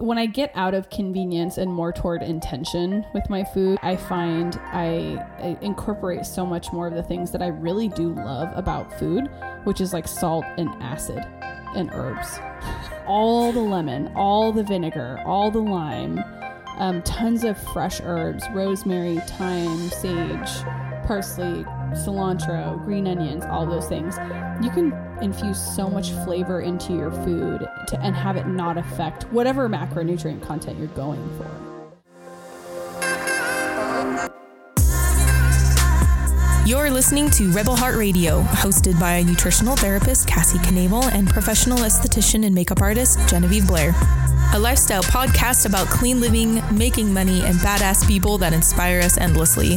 when I get out of convenience and more toward intention with my food, I find I, I incorporate so much more of the things that I really do love about food, which is like salt and acid and herbs. all the lemon, all the vinegar, all the lime, um, tons of fresh herbs, rosemary, thyme, sage, parsley, cilantro, green onions, all those things. You can infuse so much flavor into your food to, and have it not affect whatever macronutrient content you're going for. You're listening to Rebel Heart Radio, hosted by nutritional therapist Cassie Knable and professional esthetician and makeup artist Genevieve Blair. A lifestyle podcast about clean living, making money, and badass people that inspire us endlessly.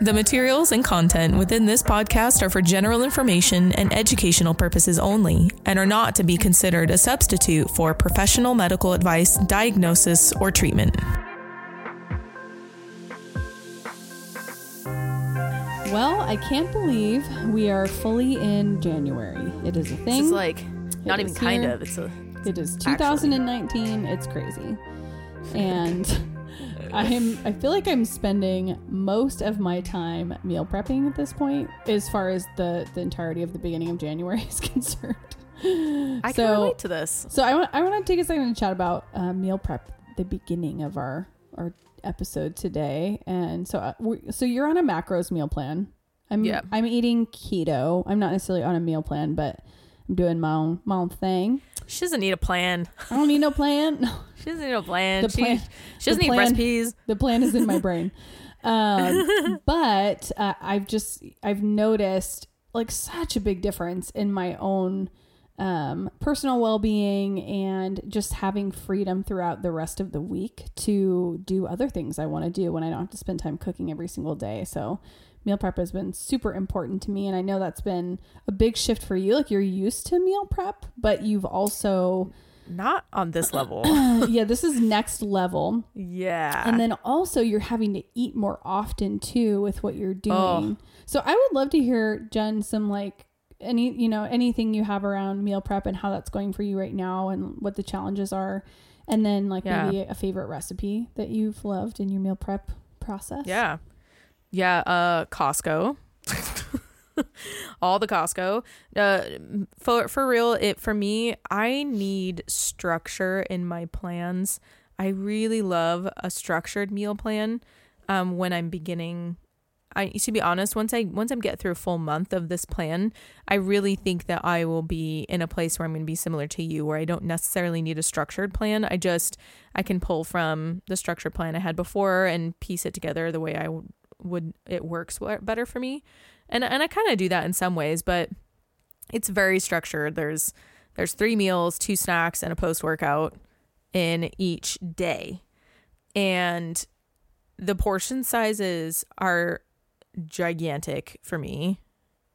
The materials and content within this podcast are for general information and educational purposes only and are not to be considered a substitute for professional medical advice, diagnosis, or treatment. Well, I can't believe we are fully in January. It is a thing. This is like not It even is kind here. of. It's a It is Actually. 2019. It's crazy. And I'm I feel like I'm spending most of my time meal prepping at this point as far as the the entirety of the beginning of January is concerned. I can So- relate to this. So I want I want to take a second to chat about uh, meal prep, the beginning of our our episode today. And so uh, we so you're on a macros meal plan. I'm Yeah. I'm eating keto. I'm not necessarily on a meal plan, but I'm doing my own my own thing. She doesn't need a plan. I don't need no plan. No, She doesn't need a plan. The she, plan- she doesn't the need plan- recipes. the plan is in my brain. Um, but uh, I've just I've noticed like such a big difference in my own um, personal well being and just having freedom throughout the rest of the week to do other things I want to do when I don't have to spend time cooking every single day. So meal prep has been super important to me and I know that's been a big shift for you like you're used to meal prep but you've also Not on this level. yeah this is next level yeah. and then also you're having to eat more often too with what you're doing. Oh. So I would love to hear Jen some like any you know anything you have around meal prep and how that's going for you right now and what the challenges are. And then like Yeah. maybe a favorite recipe that you've loved in your meal prep process. Yeah. Yeah, uh Costco. All the Costco. Uh for for real, it for me, I need structure in my plans. I really love a structured meal plan um when I'm beginning I to be honest, once I once I get through a full month of this plan, I really think that I will be in a place where I'm going to be similar to you, where I don't necessarily need a structured plan. I just I can pull from the structured plan I had before and piece it together the way I would. It works better for me, and and I kind of do that in some ways, but it's very structured. There's there's three meals, two snacks, and a post workout in each day, and the portion sizes are gigantic for me,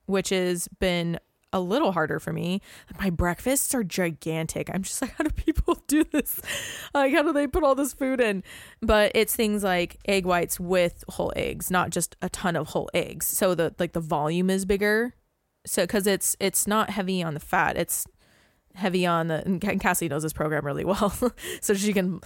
which has been a little harder for me. My breakfasts are gigantic. I'm just like, how do people do this? Like, how do they put all this food in? But it's things like egg whites with whole eggs, not just a ton of whole eggs. So the like the volume is bigger. So because it's it's not heavy on the fat, it's heavy on the. And Cassie knows this program really well, so she can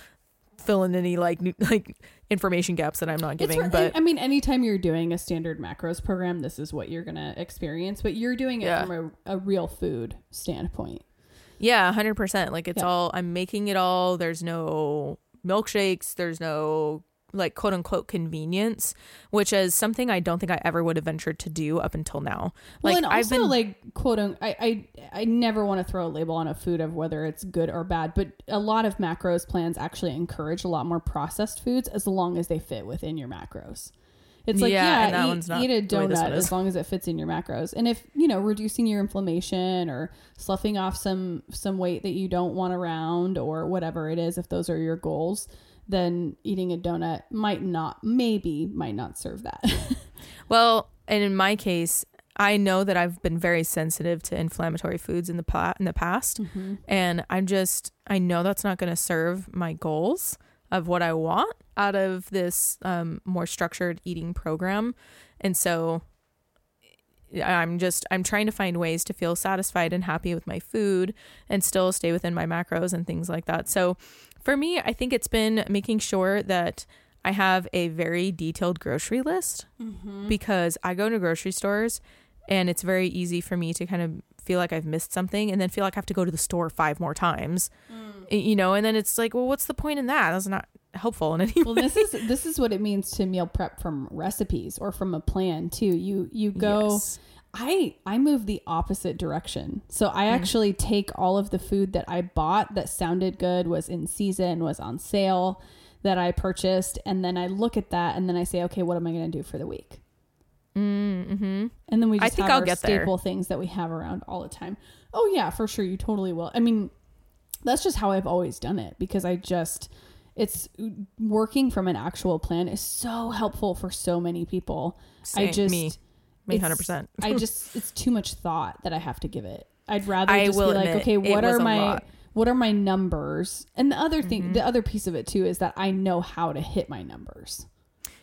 fill in any like nu- like information gaps that I'm not giving. re- but I mean, anytime you're doing a standard macros program, this is what you're gonna experience. But you're doing it Yeah. from a, a real food standpoint. Yeah, hundred percent. Like it's Yeah. all I'm making it all. There's no milkshakes. There's no like quote unquote convenience, which is something I don't think I ever would have ventured to do up until now. Well, Like and also I've been like quote un- I, I I never want to throw a label on a food of whether it's good or bad, but a lot of macros plans actually encourage a lot more processed foods as long as they fit within your macros. It's like Yeah, yeah, that eat, one's not eat a the way this donut as long as it fits in your macros. And if you know reducing your inflammation or sloughing off some some weight that you don't want around or whatever it is, if those are your goals, then eating a donut might not, maybe might not serve that. Well, and in my case, I know that I've been very sensitive to inflammatory foods in the pa- in the past, and I'm just I know that's not going to serve my goals of what I want out of this um, more structured eating program, and so I'm just I'm trying to find ways to feel satisfied and happy with my food and still stay within my macros and things like that. So for me, I think it's been making sure that I have a very detailed grocery list mm-hmm. because I go to grocery stores and it's very easy for me to kind of feel like I've missed something and then feel like I have to go to the store five more times. Mm. Y- You know, and then it's like, well, what's the point in that? That's not helpful in any way. well, this is this is what it means to meal prep from recipes or from a plan too. You you go Yes. I I move the opposite direction. So I actually take all of the food that I bought that sounded good, was in season, was on sale, that I purchased, and then I look at that and then I say, okay, what am I going to do for the week? Mm-hmm. And then we just I think have I'll our get there. staple things that we have around all the time. Oh yeah, for sure, you totally will. I mean, that's just how I've always done it because I just it's working from an actual plan is so helpful for so many people. I just me. Me, it's- 100%. I just it's too much thought that I have to give it. I'd rather I just will be like, okay, what are my lot. what are my numbers? And the other thing, Mm-hmm. the other piece of it too is that I know how to hit my numbers.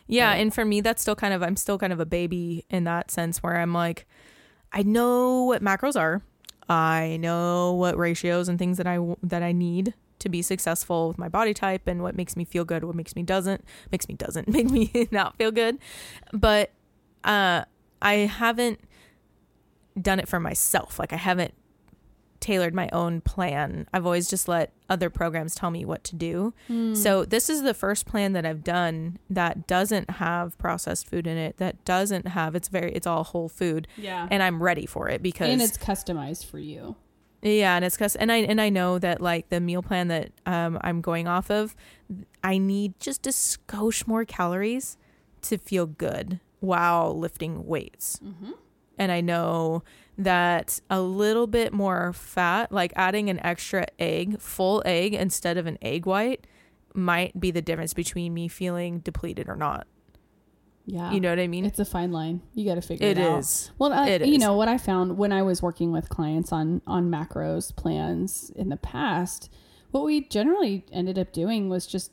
Yeah, and for me, that's still kind of I'm still kind of a baby in that sense where I'm like, I know what macros are, I know what ratios and things that I that I need to be successful with my body type and what makes me feel good, what makes me doesn't makes me doesn't make me not feel good, but uh, I haven't done it for myself. Like I haven't tailored my own plan. I've always just let other programs tell me what to do. So this is the first plan that I've done that doesn't have processed food in it. That doesn't have it's very it's all whole food, Yeah. and I'm ready for it because And it's customized for you. yeah, and it's cause and I and I know that like the meal plan that um I'm going off of, I need just a skosh more calories to feel good while lifting weights. Mm-hmm. And I know that a little bit more fat, like adding an extra egg, full egg instead of an egg white, might be the difference between me feeling depleted or not. Yeah. You know what I mean? It's a fine line. You got to figure it, It out. is. Well, I, It you is. know what I found when I was working with clients on on macros plans in the past, what we generally ended up doing was just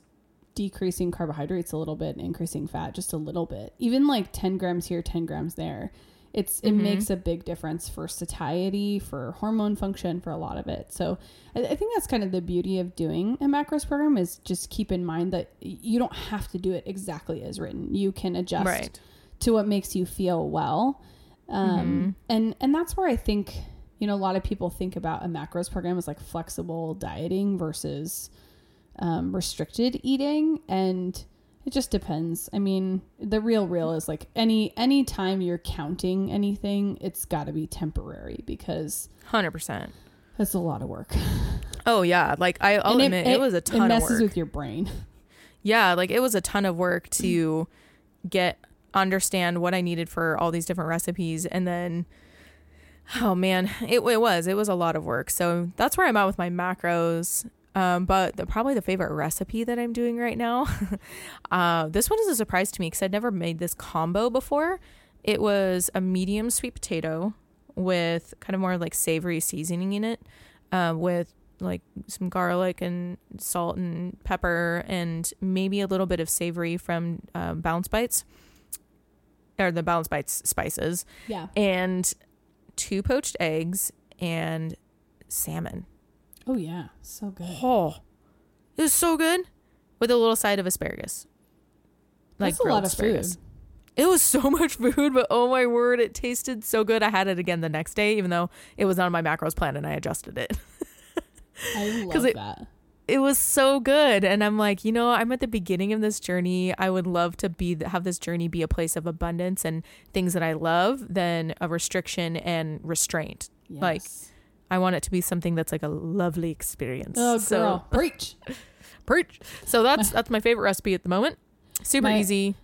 decreasing carbohydrates a little bit and increasing fat just a little bit. Even like 10 grams here, 10 grams there. It's it Mhm. makes a big difference for satiety, for hormone function, for a lot of it. So I, I think that's kind of the beauty of doing a macros program is just keep in mind that you don't have to do it exactly as written. You can adjust Right. to what makes you feel well um, and and that's where i think you know a lot of people think about a macros program as like flexible dieting versus um, restricted eating and it just depends. I mean the real real is like any any time you're counting anything it's got to be temporary because 100%. that's a lot of work. Oh yeah, like I, I'll And admit it, was a ton it messes with your brain. Yeah like it was a ton of work to get understand what i needed for all these different recipes and then oh man it, it was it was a lot of work. So that's where i'm at with my macros um, but the, probably the favorite recipe that i'm doing right now uh, this one is a surprise to me because i'd never made this combo before it was a medium sweet potato with kind of more like savory seasoning in it uh, with like some garlic and salt and pepper and maybe a little bit of savory from um, Balance Bites or the Balance Bites spices yeah and two poached eggs and salmon. Oh yeah so good Oh, it was so good with a little side of asparagus. That's a lot of food. It was so much food, but oh my word, it tasted so good. I had it again the next day, even though it was on my macros plan and I adjusted it. i love it- that it was so good and i'm like you know i'm at the beginning of this journey i would love to be have this journey be a place of abundance and things that i love than a restriction and restraint Like, Yes. I want it to be something that's like a lovely experience oh so girl preach preach so that's that's my favorite recipe at the moment super My- easy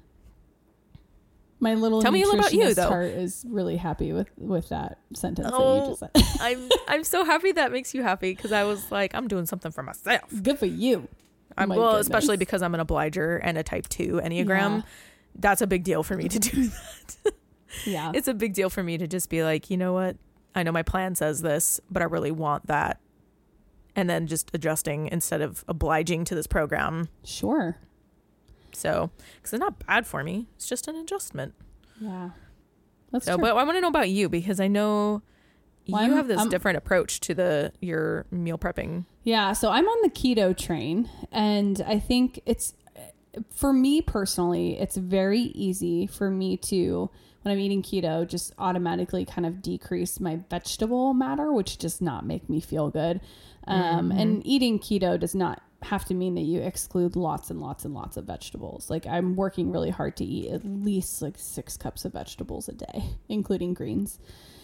My little Tell me a little about you, though. heart is really happy with with that sentence that Oh. you just oh, said. i'm i'm so happy that makes you happy because i was like i'm doing something for myself Good for you. I'm, My well, goodness. especially because I'm an obliger and a type two Enneagram. Yeah. That's a big deal for me to do that. Yeah. it's a big deal for me to just be like, you know what? I know my plan says this, but I really want that. And then just adjusting instead of obliging to this program. sure. So, because it's not bad for me, it's just an adjustment. Yeah. That's So, true. but I want to know about you because I know Well, you I'm- have this I'm- different approach to the your meal prepping. Yeah, so I'm on the keto train, and I think it's for me personally, it's very easy for me to when I'm eating keto just automatically kind of decrease my vegetable matter, which does not make me feel good. Um, And eating keto does not have to mean that you exclude lots and lots and lots of vegetables. Like I'm working really hard to eat at least like six cups of vegetables a day, including greens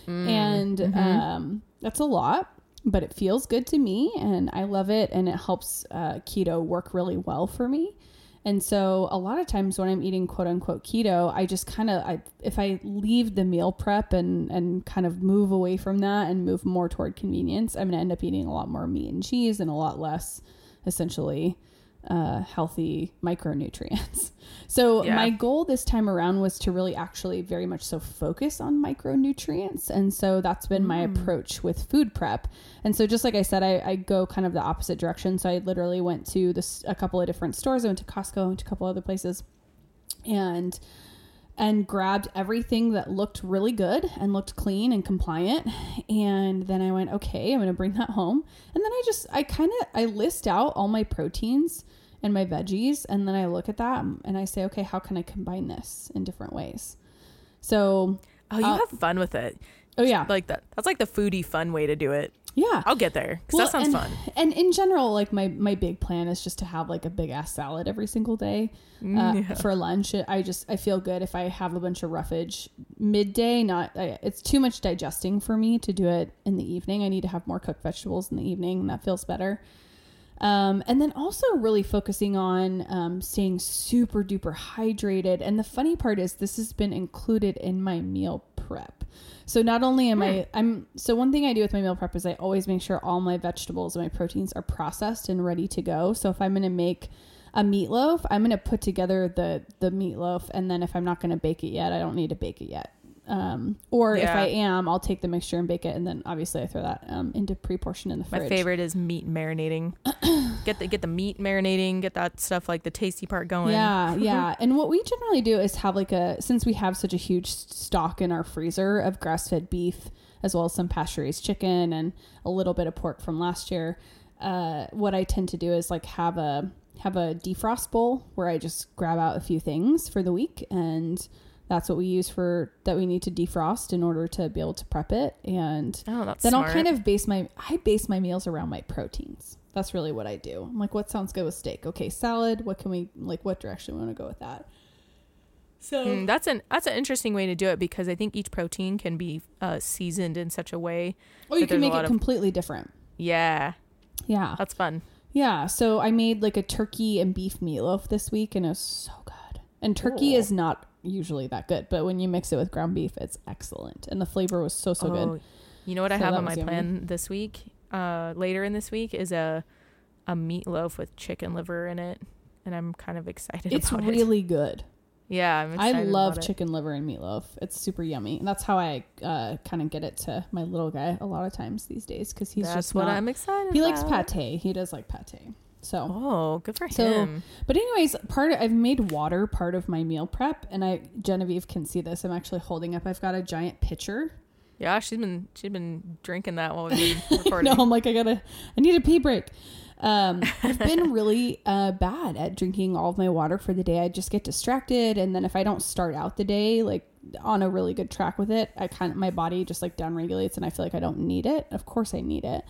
and um, that's a lot but it feels good to me and i love it and it helps uh, keto work really well for me and so a lot of times when i'm eating quote unquote keto i just kind of I, if i leave the meal prep and and kind of move away from that and move more toward convenience i'm going to end up eating a lot more meat and cheese and a lot less essentially uh, healthy micronutrients. So Yeah. my goal this time around was to really actually very much so focus on micronutrients, and so that's been my approach with food prep. And so just like I said, I, I go kind of the opposite direction. So I literally went to this a couple of different stores. I went to Costco, went to a couple other places, and and grabbed everything that looked really good and looked clean and compliant and then i went okay i'm going to bring that home and then i just i kind of i list out all my proteins and my veggies and then i look at that and i say okay how can i combine this in different ways so Oh, you Uh, have fun with it. oh yeah Like that. That's like the foodie fun way to do it. Yeah I'll get there because Well, that sounds and, fun. And in general, like my my big plan is just to have like a big ass salad every single day uh, Mm, yeah. for lunch. I just I feel good if I have a bunch of roughage midday. Not I, it's too much digesting for me to do it in the evening. I need to have more cooked vegetables in the evening, and that feels better. Um, and then also really focusing on um, staying super duper hydrated. And the funny part is, this has been included in my meal prep. So not only am I, hmm. I'm so one thing I do with my meal prep is I always make sure all my vegetables and my proteins are processed and ready to go. So if I'm going to make a meatloaf, I'm going to put together the the meatloaf, and then if I'm not going to bake it yet, I don't need to bake it yet. Um, or if I am, I'll take the mixture and bake it, and then obviously I throw that um, into pre-portion in the fridge. My favorite is meat marinating. get the get the meat marinating. Get that stuff like the tasty part going. Yeah, yeah. And what we generally do is have like a since we have such a huge stock in our freezer of grass-fed beef as well as some pasture-raised chicken and a little bit of pork from last year. Uh, what I tend to do is like have a have a defrost bowl where I just grab out a few things for the week and that's what we use for that we need to defrost in order to be able to prep it and Oh, that's then smart. I'll kind of base my I base my meals around my proteins. That's really what I do. I'm like, what sounds good with steak? Okay, salad. What can we like? What direction we want to go with that? So Mm, that's an that's an interesting way to do it because I think each protein can be uh, seasoned in such a way. oh, you can make it of- completely different. Yeah, Yeah, that's fun. yeah. So I made like a turkey and beef meatloaf this week, and it was so good. And turkey Ooh. is not usually that good, but when you mix it with ground beef, it's excellent, and the flavor was so so good. Oh, You know what I have on my yummy. plan this week? Uh, later in this week is a a meatloaf with chicken liver in it, and I'm kind of excited It's about it. really good. Yeah, I'm I love about it. chicken liver and meatloaf. It's super yummy. And that's how I uh, kind of get it to my little guy a lot of times these days because he's That's just what not. I'm excited. he likes pate. He does like pate. So, Oh, good for So, him. but anyways, part I've made water part of my meal prep, and I Genevieve can see this. I'm actually holding up. I've got a giant pitcher. Yeah, she's been she's been drinking that while we've been recording. no, I'm like I gotta. I need a pee break. Um, I've been really uh, bad at drinking all of my water for the day. I just get distracted, and then if I don't start out the day like on a really good track with it, I kind of my body just like down regulates, and I feel like I don't need it. Of course, I need it.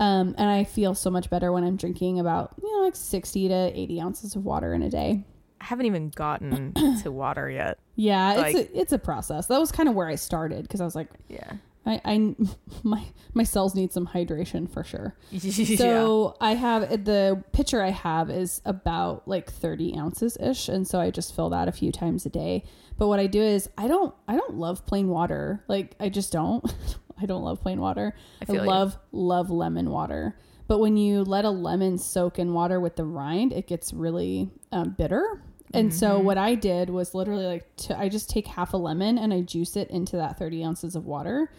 Um, and I feel so much better when I'm drinking about you know like 60 to 80 ounces of water in a day. I haven't even gotten to water yet. Yeah, Like- it's a, it's a process. That was kind of where I started because I was like, Yeah. I, I my my cells need some hydration for sure. yeah. So I have the pitcher I have is about like 30 ounces ish, and so I just fill that a few times a day. But what I do is I don't I don't love plain water. Like I just don't. I don't love plain water. I I, feel you. love love lemon water. But when you let a lemon soak in water with the rind, it gets really um, bitter. And so Mm-hmm. what I did was literally like to, I just take half a lemon and I juice it into that 30 ounces of water.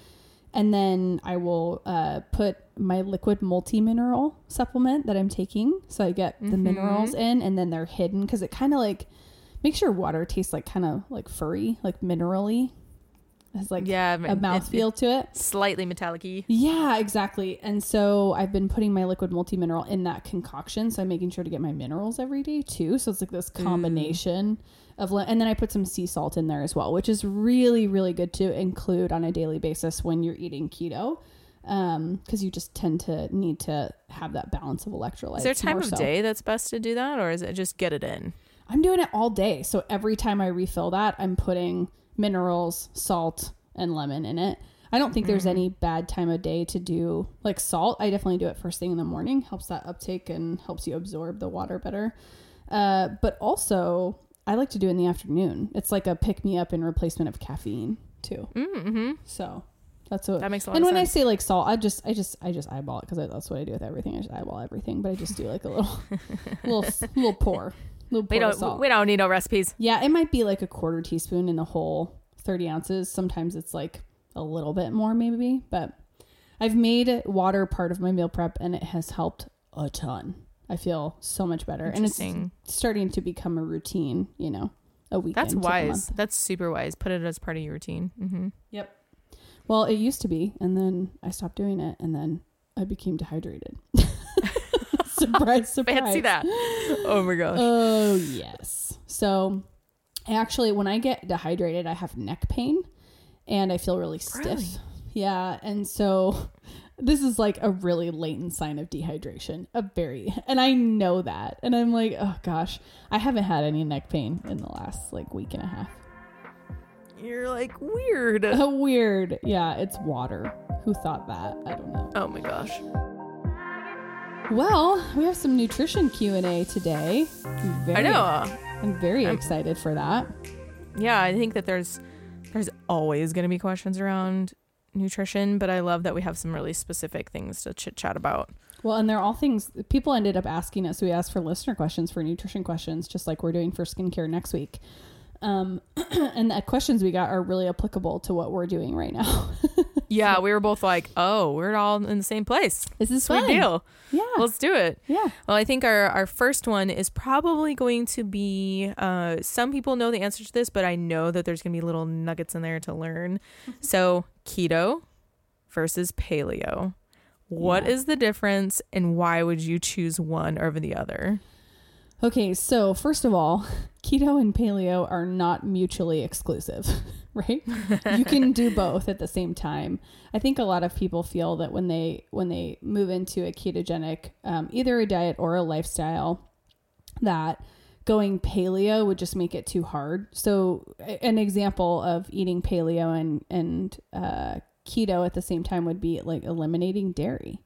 And then I will uh, put my liquid multi mineral supplement that I'm taking. So I get the Mm-hmm. minerals in and then they're hidden because it kind of like makes your water taste like kind of like furry, like minerally. It's like Yeah, a it- mouthfeel to it. Slightly metallic Yeah, exactly. And so I've been putting my liquid multi mineral in that concoction. So I'm making sure to get my minerals every day too. So it's like this combination of, and then I put some sea salt in there as well, which is really, really good to include on a daily basis when you're eating keto. Um, because you just tend to need to have that balance of electrolytes. Is there a time of so. day that's best to do that, or is it just get it in? I'm doing it all day. So every time I refill that, I'm putting minerals, salt, and lemon in it. I don't think there's any bad time of day to do like salt. I definitely do it first thing in the morning. Helps that uptake and helps you absorb the water better. Uh, but also, I like to do it in the afternoon. It's like a pick me up in replacement of caffeine too. Mm-hmm. So that's what. That makes a lot and when I say like salt, I just, I just, I just eyeball it because that's what I do with everything. I just eyeball everything, but I just do like a little, little, little pour, little We don't. salt. We don't need no recipes. Yeah, it might be like a quarter teaspoon in the whole 30 ounces. Sometimes it's like a little bit more, maybe. But I've made water part of my meal prep and it has helped a ton. I feel so much better. And it's starting to become a routine, you know, a week. That's wise. That's super wise. Put it as part of your routine. Mm-hmm. Yep. Well, it used to be. And then I stopped doing it. And then I became dehydrated. surprise, surprise. Fancy that. Oh my gosh. Oh, yes. So, actually, when I get dehydrated, I have neck pain and I feel really stiff. Really? Yeah. And so, this is like a really latent sign of dehydration. A very, and I know that. And I'm like, oh gosh, I haven't had any neck pain in the last like week and a half. You're like weird. Weird. Yeah, it's water. Who thought that? I don't know. Oh my gosh. Well, we have some nutrition Q&A today. I'm Very, I know. I'm very I'm- excited for that. Yeah, I think that there's there's always going to be questions around nutrition, but I love that we have some really specific things to chit chat about. Well, and they're all things people ended up asking us. We asked for listener questions for nutrition questions, just like we're doing for skincare next week. Um, and the questions we got are really applicable to what we're doing right now. Yeah, we were both like, "Oh, we're all in the same place. this is Sweet fun. deal. Yeah. Let's do it." yeah. Well, I think our, our first one is probably going to be uh, some people know the answer to this, but I know that there's going to be little nuggets in there to learn. so, keto versus paleo. What is Yeah. the difference and why would you choose one over the other? Okay, so first of all, keto and paleo are not mutually exclusive, right? you can do both at the same time. I think a lot of people feel that when they when they move into a ketogenic, um, either a diet or a lifestyle, that going paleo would just make it too hard. So, an example of eating paleo and and uh, keto at the same time would be like eliminating dairy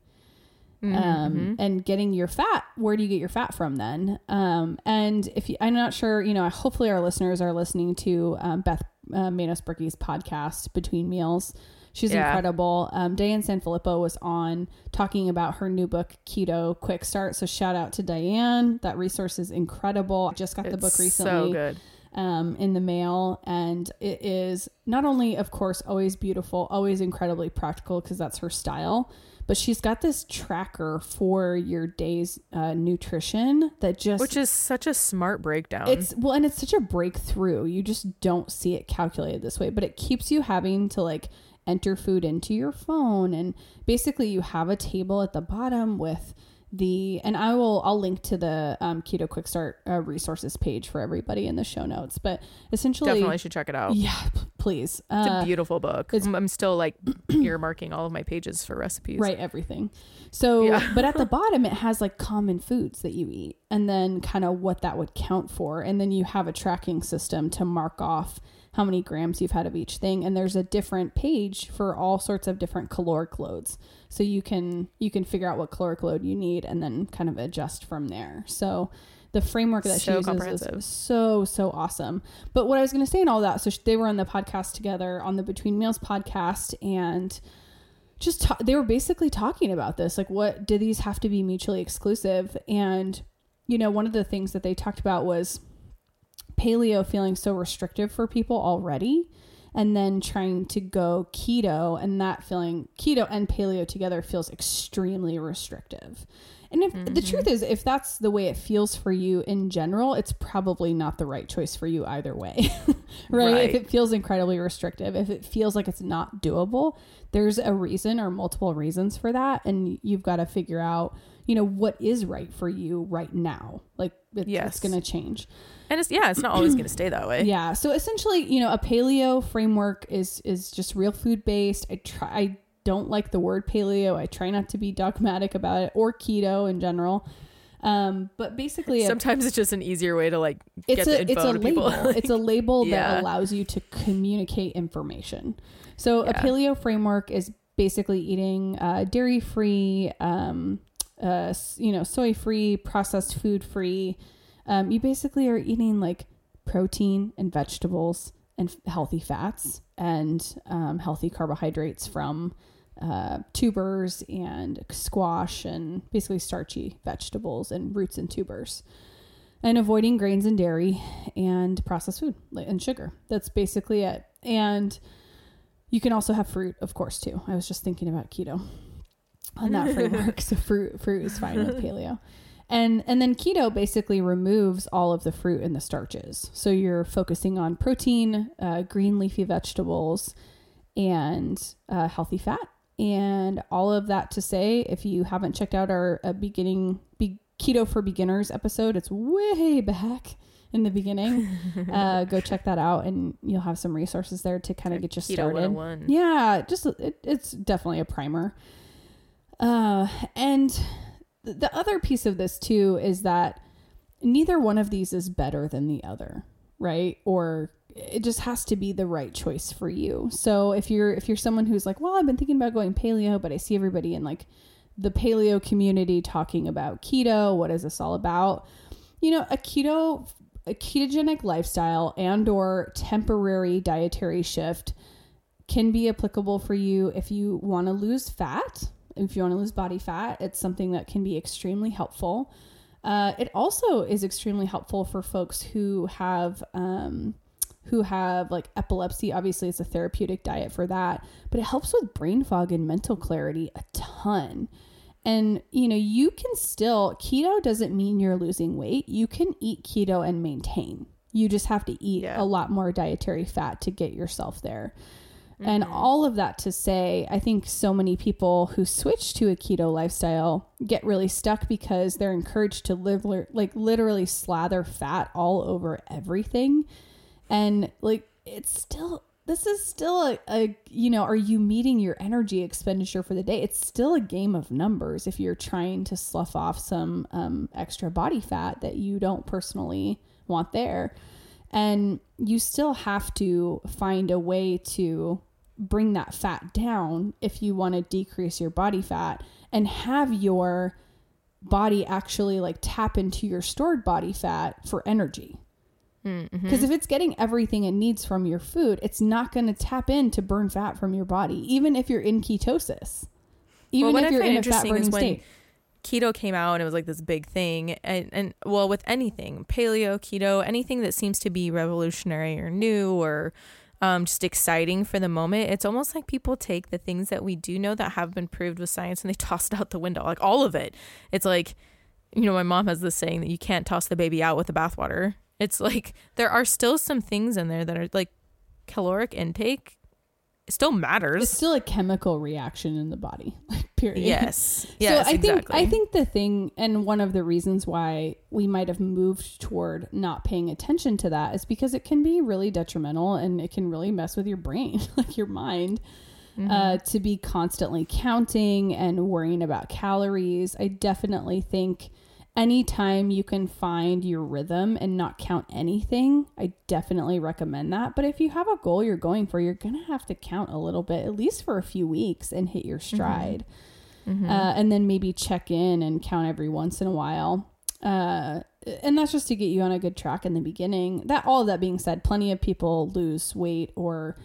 Mm-hmm. um, and getting your fat. Where do you get your fat from then? Um, and if you, I'm not sure, you know, hopefully our listeners are listening to um, Beth uh, Manos Brickey's podcast Between Meals. She's Yeah. incredible. Um, Diane Sanfilippo was on talking about her new book, Keto Quick Start. So shout out to Diane. That resource is incredible. I just got the book recently So good. um, in the mail, and it is not only, of course, always beautiful, always incredibly practical because that's her style, but she's got this tracker for your day's uh, nutrition that just Which is such a smart breakdown. it's well, and it's such a breakthrough. You just don't see it calculated this way, but it keeps you having to like enter food into your phone, and basically you have a table at the bottom with the and I will I'll link to the um, Keto Quick Start uh, resources page for everybody in the show notes. But essentially, Definitely should check it out. yeah, please. It's Uh, a beautiful book. it's- I'm, I'm still like earmarking all of my pages for recipes. Right, everything. So, Yeah. but at the bottom, it has like common foods that you eat and then kind of what that would count for. And then you have a tracking system to mark off how many grams you've had of each thing. And there's a different page for all sorts of different caloric loads. So you can, you can figure out what caloric load you need and then kind of adjust from there. So, the framework that she So uses is so so awesome. But what I was going to say in all that, so they were on the podcast together on the Between Meals podcast, and just ta- they were basically talking about this like what do these have to be mutually exclusive? And you know one of the things that they talked about was paleo feeling so restrictive for people already and then trying to go keto and that feeling keto and paleo together feels extremely restrictive and if mm-hmm. the truth is if that's the way it feels for you in general it's probably not the right choice for you either way right? right? if it feels incredibly restrictive if it feels like it's not doable there's a reason or multiple reasons for that and you've got to figure out you know what is right for you right now like it, yes. it's going to change and it's yeah it's not always going to stay that way yeah so essentially you know a paleo framework is is just real food based i try i don't like the word paleo i try not to be dogmatic about it or keto in general um, but basically, sometimes it's just an easier way to like it's get a, the info it's a to label. people. it's a label yeah. that allows you to communicate information. So yeah. a paleo framework is basically eating uh, dairy free, um, uh, you know, soy free, processed food free. Um, you basically are eating like protein and vegetables and f- healthy fats and um, healthy carbohydrates from uh, tubers and squash and basically starchy vegetables and roots and tubers. And avoiding grains and dairy and processed food and sugar. That's basically it. And you can also have fruit, of course, too. I was just thinking about keto on that framework. so fruit fruit is fine with paleo. And and then keto basically removes all of the fruit and the starches. So you're focusing on protein, uh, green leafy vegetables, and uh, healthy fat. And all of that to say, if you haven't checked out our uh, beginning be- keto for beginners episode, it's way back in the beginning. uh, go check that out, and you'll have some resources there to kind of get you started. Oh yeah, just it, it's definitely a primer. Uh, and the other piece of this too is that neither one of these is better than the other, right? Or it just has to be the right choice for you. So if you're if you're someone who's like, well, I've been thinking about going paleo, but I see everybody in like the paleo community talking about keto. What is this all about? You know, a keto a ketogenic lifestyle and or temporary dietary shift can be applicable for you if you want to lose fat if you want to lose body fat it's something that can be extremely helpful uh, it also is extremely helpful for folks who have um, who have like epilepsy obviously it's a therapeutic diet for that but it helps with brain fog and mental clarity a ton and, you know, you can still, keto doesn't mean you're losing weight. You can eat keto and maintain. You just have to eat yeah. a lot more dietary fat to get yourself there. Mm-hmm. And all of that to say, I think so many people who switch to a keto lifestyle get really stuck because they're encouraged to live like literally slather fat all over everything. And like it's still this is still a, a, you know are you meeting your energy expenditure for the day? It's still a game of numbers if you're trying to slough off some um, extra body fat that you don't personally want there. And you still have to find a way to bring that fat down if you want to decrease your body fat and have your body actually like tap into your stored body fat for energy because mm-hmm. if it's getting everything it needs from your food, it's not going to tap in to burn fat from your body, even if you're in ketosis. Even well, if you're in a fat burning state. Keto came out and it was like this big thing. And, and well, with anything, paleo, keto, anything that seems to be revolutionary or new or um, just exciting for the moment, it's almost like people take the things that we do know that have been proved with science and they toss it out the window, like all of it. It's like, you know, my mom has this saying that you can't toss the baby out with the bathwater. It's like there are still some things in there that are like caloric intake still matters. It's still a chemical reaction in the body. Like period. Yes. Yes. So I exactly. think I think the thing and one of the reasons why we might have moved toward not paying attention to that is because it can be really detrimental and it can really mess with your brain, like your mind. Mm-hmm. Uh, to be constantly counting and worrying about calories. I definitely think anytime you can find your rhythm and not count anything, I definitely recommend that. But if you have a goal you're going for, you're going to have to count a little bit, at least for a few weeks, and hit your mm-hmm. stride. Mm-hmm. Uh, and then maybe check in and count every once in a while. Uh, and that's just to get you on a good track in the beginning. That all of that being said, plenty of people lose weight or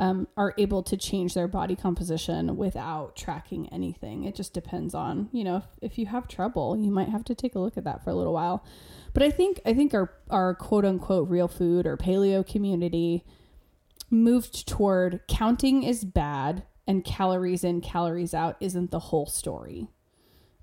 um, are able to change their body composition without tracking anything. It just depends on, you know, if, if you have trouble, you might have to take a look at that for a little while. But I think I think our our quote unquote real food or paleo community moved toward counting is bad and calories in, calories out isn't the whole story.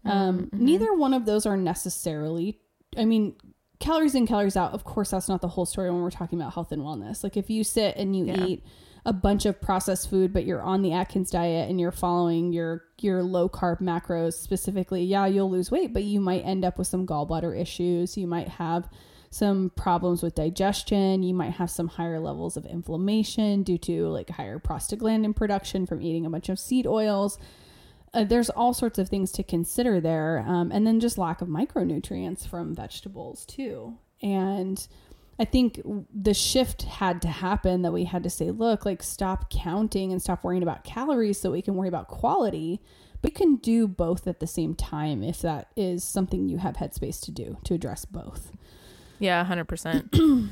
Um, Mm-hmm. Neither one of those are necessarily, I mean, calories in, calories out, of course, that's not the whole story when we're talking about health and wellness. Like if you sit and you Yeah. eat a bunch of processed food, but you're on the Atkins diet and you're following your your low carb macros specifically, yeah, you'll lose weight, but you might end up with some gallbladder issues. You might have some problems with digestion. You might have some higher levels of inflammation due to like higher prostaglandin production from eating a bunch of seed oils. Uh, there's all sorts of things to consider there. Um, and then just lack of micronutrients from vegetables too. And I think the shift had to happen that we had to say, look, like stop counting and stop worrying about calories so we can worry about quality. But you can do both at the same time if that is something you have headspace to do to address both. Yeah, hundred percent.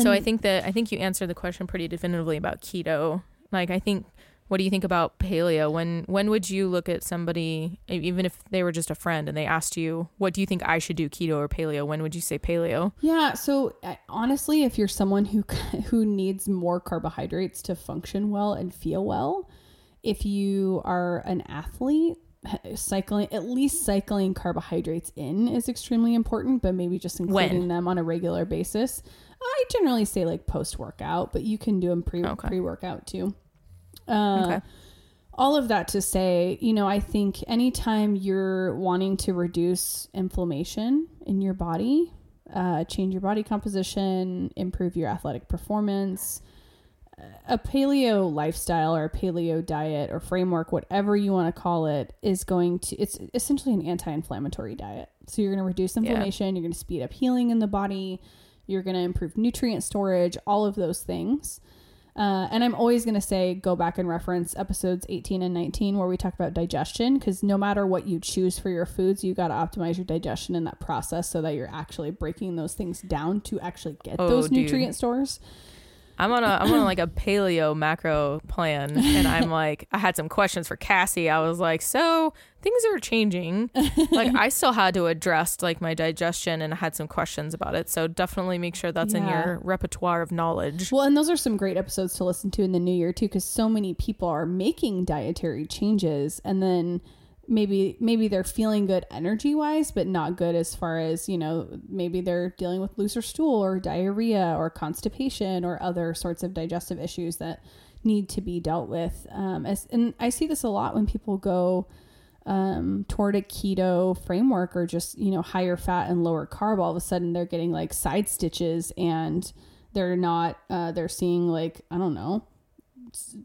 So I think that I think you answered the question pretty definitively about keto. Like I think what do you think about paleo? When when would you look at somebody even if they were just a friend and they asked you, "What do you think I should do, keto or paleo?" When would you say paleo? Yeah, so uh, honestly, if you're someone who who needs more carbohydrates to function well and feel well, if you are an athlete, cycling at least cycling carbohydrates in is extremely important, but maybe just including When? them on a regular basis. I generally say like post workout, but you can do them pre Okay. pre workout too. Uh, Okay. all of that to say, you know, I think anytime you're wanting to reduce inflammation in your body, uh, change your body composition, improve your athletic performance, a paleo lifestyle or a paleo diet or framework, whatever you want to call it, is going to, it's essentially an anti inflammatory diet. So you're going to reduce inflammation, you're going to speed up healing in the body, you're going to improve nutrient storage, all of those things. Uh, and I'm always going to say go back and reference episodes 18 and 19 where we talk about digestion because no matter what you choose for your foods, you got to optimize your digestion in that process so that you're actually breaking those things down to actually get Oh, those dude. nutrient stores. I'm on a I'm on like a paleo macro plan and I'm like I had some questions for Cassie. I was like, "So, things are changing." like I still had to address like my digestion and I had some questions about it. So, definitely make sure that's in your repertoire of knowledge. Well, and those are some great episodes to listen to in the new year too, because so many people are making dietary changes, and then maybe maybe they're feeling good energy wise, but not good as far as you know. Maybe they're dealing with looser stool or diarrhea or constipation or other sorts of digestive issues that need to be dealt with. Um, as, and I see this a lot when people go um, toward a keto framework or just you know higher fat and lower carb. All of a sudden, they're getting like side stitches and they're not uh, they're seeing like i don't know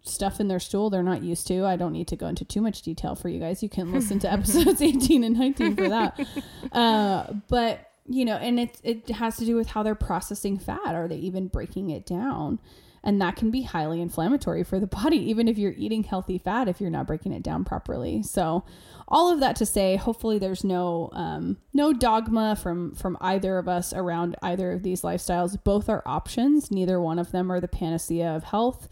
stuff in their stool they're not used to. I don't need to go into too much detail for you guys. You can listen to episodes 18 and 19 for that. Uh, but you know and it, it has to do with how they're processing fat. Are they even breaking it down and that can be highly inflammatory for the body even if you're eating healthy fat if you're not breaking it down properly. So all of that to say hopefully there's no um, no dogma from from either of us around either of these lifestyles. Both are options. Neither one of them are the panacea of health.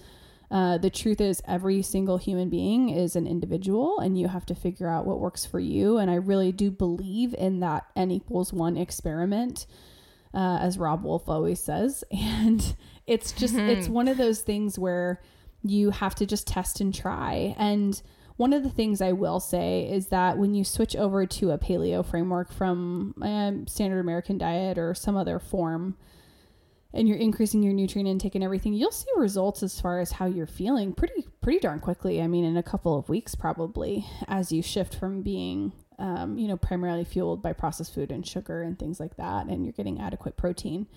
Uh, the truth is every single human being is an individual and you have to figure out what works for you. And i really do believe in that n equals one experiment uh, as Robb Wolf always says. And it's just it's one of those things where you have to just test and try and one of the things I will say is that when you switch over to a paleo framework from um, standard American diet or some other form, and you're increasing your nutrient intake and everything, you'll see results as far as how you're feeling pretty pretty darn quickly. I mean, in a couple of weeks probably, as you shift from being um, you know primarily fueled by processed food and sugar and things like that, and you're getting adequate protein.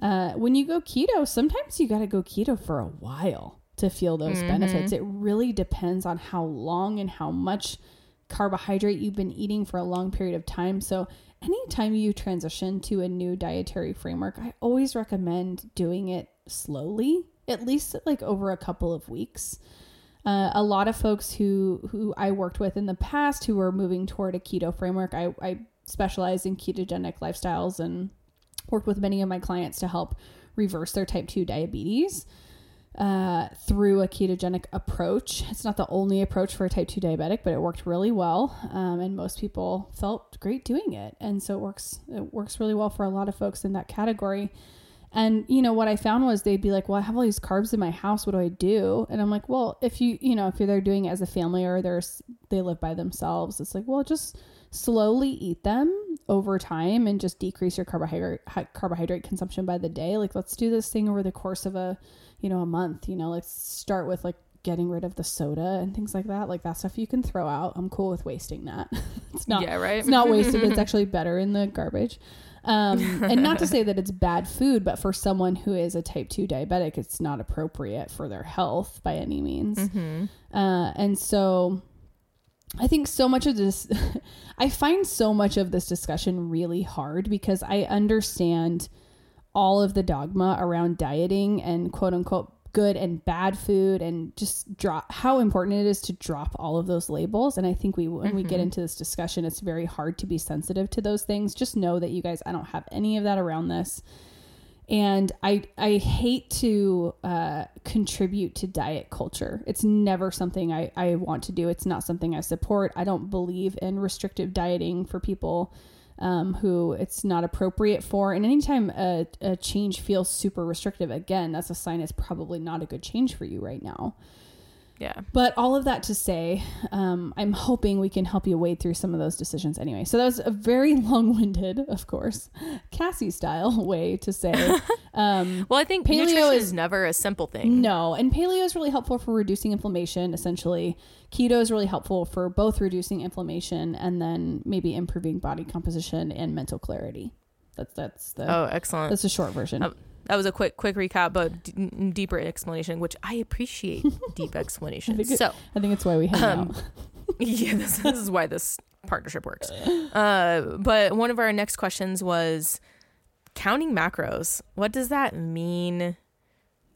Uh, when you go keto, sometimes you got to go keto for a while to feel those benefits. It really depends on how long and how much carbohydrate you've been eating for a long period of time. So, anytime you transition to a new dietary framework, I always recommend doing it slowly, at least like over a couple of weeks. Uh, a lot of folks who who I worked with in the past who were moving toward a keto framework, I, I specialize in ketogenic lifestyles and worked with many of my clients to help reverse their type 2 diabetes uh, through a ketogenic approach. It's not the only approach for a type 2 diabetic, but it worked really well. Um, and most people felt great doing it. And so it works, it works really well for a lot of folks in that category. And you know what I found was they'd be like, "Well, I have all these carbs in my house. What do I do?" And I'm like, "Well, if you you know if there doing it as a family or there's they live by themselves, it's like, well, just slowly eat them over time and just decrease your carbohydrate carbohydrate consumption by the day. Like, let's do this thing over the course of a you know a month. You know, let's start with like getting rid of the soda and things like that. Like that stuff you can throw out. I'm cool with wasting that. it's not Yeah, right? It's not wasted. it's actually better in the garbage. Um, and not to say that it's bad food, but for someone who is a type 2 diabetic, it's not appropriate for their health by any means. Uh, and so I think so much of this, I find so much of this discussion really hard because I understand all of the dogma around dieting and quote unquote good and bad food and just drop how important it is to drop all of those labels. And i think we when we get mm-hmm. into this discussion it's very hard to be sensitive to those things. Just know that you guys i don't have any of that around this and i i hate to uh, contribute to diet culture it's never something I, I want to do it's not something i support i don't believe in restrictive dieting for people um, who it's not appropriate for. And anytime a, a change feels super restrictive, again, that's a sign it's probably not a good change for you right now. Yeah. But all of that to say, um, I'm hoping we can help you wade through some of those decisions anyway. So that was a very long winded, of course, Cassie style way to say. Um, Well, I think Paleo is- is never a simple thing. no, and paleo is really helpful for reducing inflammation, essentially. Keto is really helpful for both reducing inflammation and then maybe improving body composition and mental clarity. That's that's the Oh, excellent. that's a short version. Oh, that was a quick quick recap, but d- deeper explanation, which I appreciate deep explanation. think it- So, I think it's why we hang Um, out. yeah, this, this is why this partnership works. Uh, but one of our next questions was counting macros. What does that mean?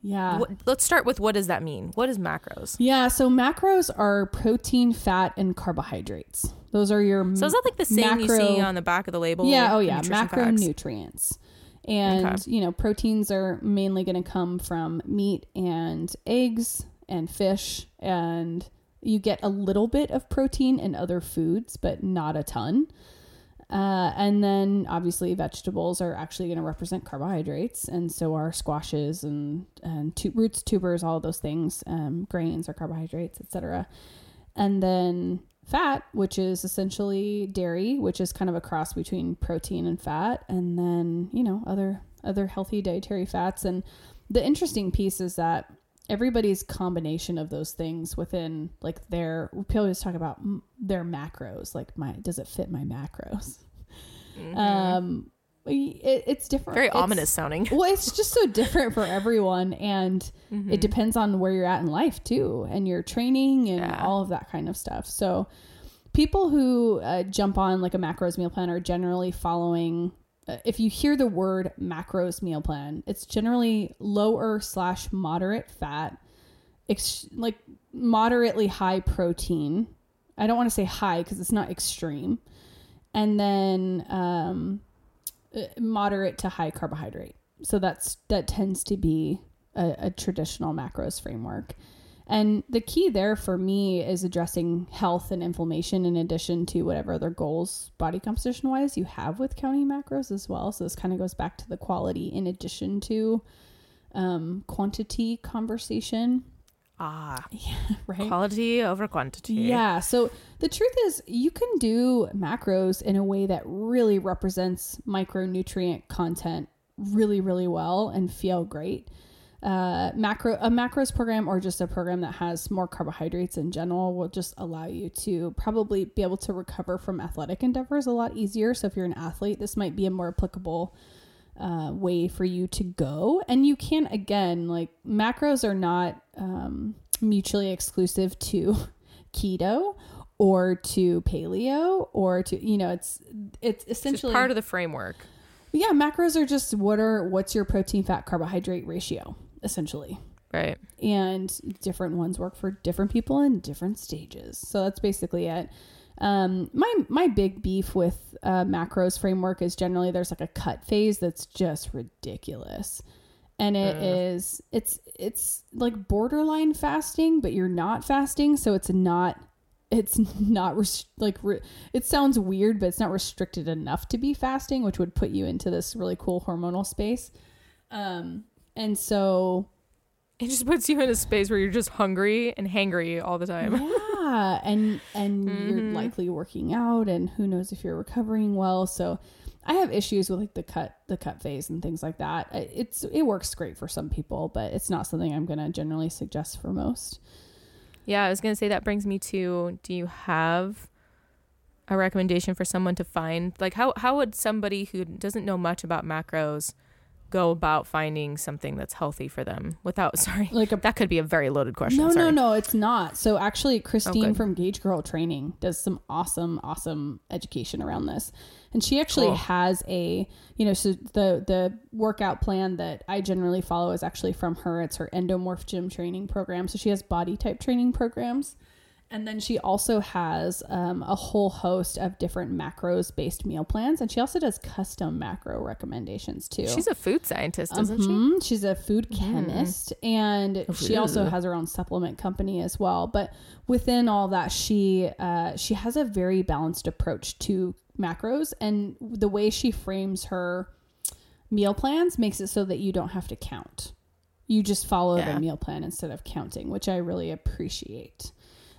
Yeah. What, let's start with what does that mean? What is macros? Yeah, so macros are protein, fat, and carbohydrates. Those are your So is that like the same you see on the back of the label? yeah, oh yeah, macronutrients. And Okay. you know, proteins are mainly going to come from meat and eggs and fish and you get a little bit of protein in other foods, but not a ton. Uh, and then obviously vegetables are actually going to represent carbohydrates, and so are squashes and and tu- roots, tubers, all those things. Um, grains are carbohydrates, etc. And then fat, which is essentially dairy, which is kind of a cross between protein and fat, and then you know other other healthy dietary fats. And the interesting piece is that everybody's combination of those things within like their people always talk about their macros like my does it fit my macros um it, it's different. Very It's- ominous sounding. well it's just so different for everyone and Mm-hmm. it depends on where you're at in life too and your training and Yeah. all of that kind of stuff so people who uh, jump on like a macros meal plan are generally following uh, if you hear the word macros meal plan it's generally lower slash moderate fat ex- like moderately high protein i don't want to say high because it's not extreme and then um, moderate to high carbohydrate. So that's that tends to be a, a traditional macros framework. And the key there for me is addressing health and inflammation in addition to whatever other goals, body composition wise, you have with counting macros as well. So this kind of goes back to the quality in addition to um, quantity conversation, Ah, yeah, right? quality over quantity. Yeah. So the truth is, you can do macros in a way that really represents micronutrient content really, really well and feel great. Uh, macro a macros program or just a program that has more carbohydrates in general will just allow you to probably be able to recover from athletic endeavors a lot easier. So if you're an athlete, this might be a more applicable uh, way for you to go. And you can't again, like macros are not um, mutually exclusive to keto or to paleo or to, you know, it's, it's It's essentially part of the framework. yeah, macros are just what are, what's your protein, fat, carbohydrate ratio, essentially Right. and different ones work for different people in different stages. So that's basically it. Um, my my big beef with uh, macros framework is generally there's like a cut phase that's just ridiculous, and it is it's it's like borderline fasting, but you're not fasting, so it's not it's not like re- it sounds weird, but it's not restricted enough to be fasting, which would put you into this really cool hormonal space. Um, and so It just puts you in a space where you're just hungry and hangry all the time. yeah and and you're Mhm. likely working out and who knows if you're recovering well. So i have issues with like the cut the cut phase and things like that. It's it works great for some people but it's not something i'm gonna generally suggest for most. Yeah, I was gonna say that brings me to do you have a recommendation for someone to find like how how would somebody who doesn't know much about macros go about finding something that's healthy for them without sorry like a that could be a very loaded question. no sorry. no no it's not so actually christine oh, good. from gauge girl training does some awesome awesome education around this and she actually Cool. has a you know so the the workout plan that i generally follow is actually from her it's her endomorph gym training program so she has body type training programs and then she also has um, a whole host of different macros based meal plans and she also does custom macro recommendations too She's a food scientist, isn't she? Mhm. She's a food chemist and she also has her own supplement company as well. But within all that, she uh, she has a very balanced approach to macros and the way she frames her meal plans makes it so that you don't have to count. You just follow Yeah. the meal plan instead of counting, which I really appreciate.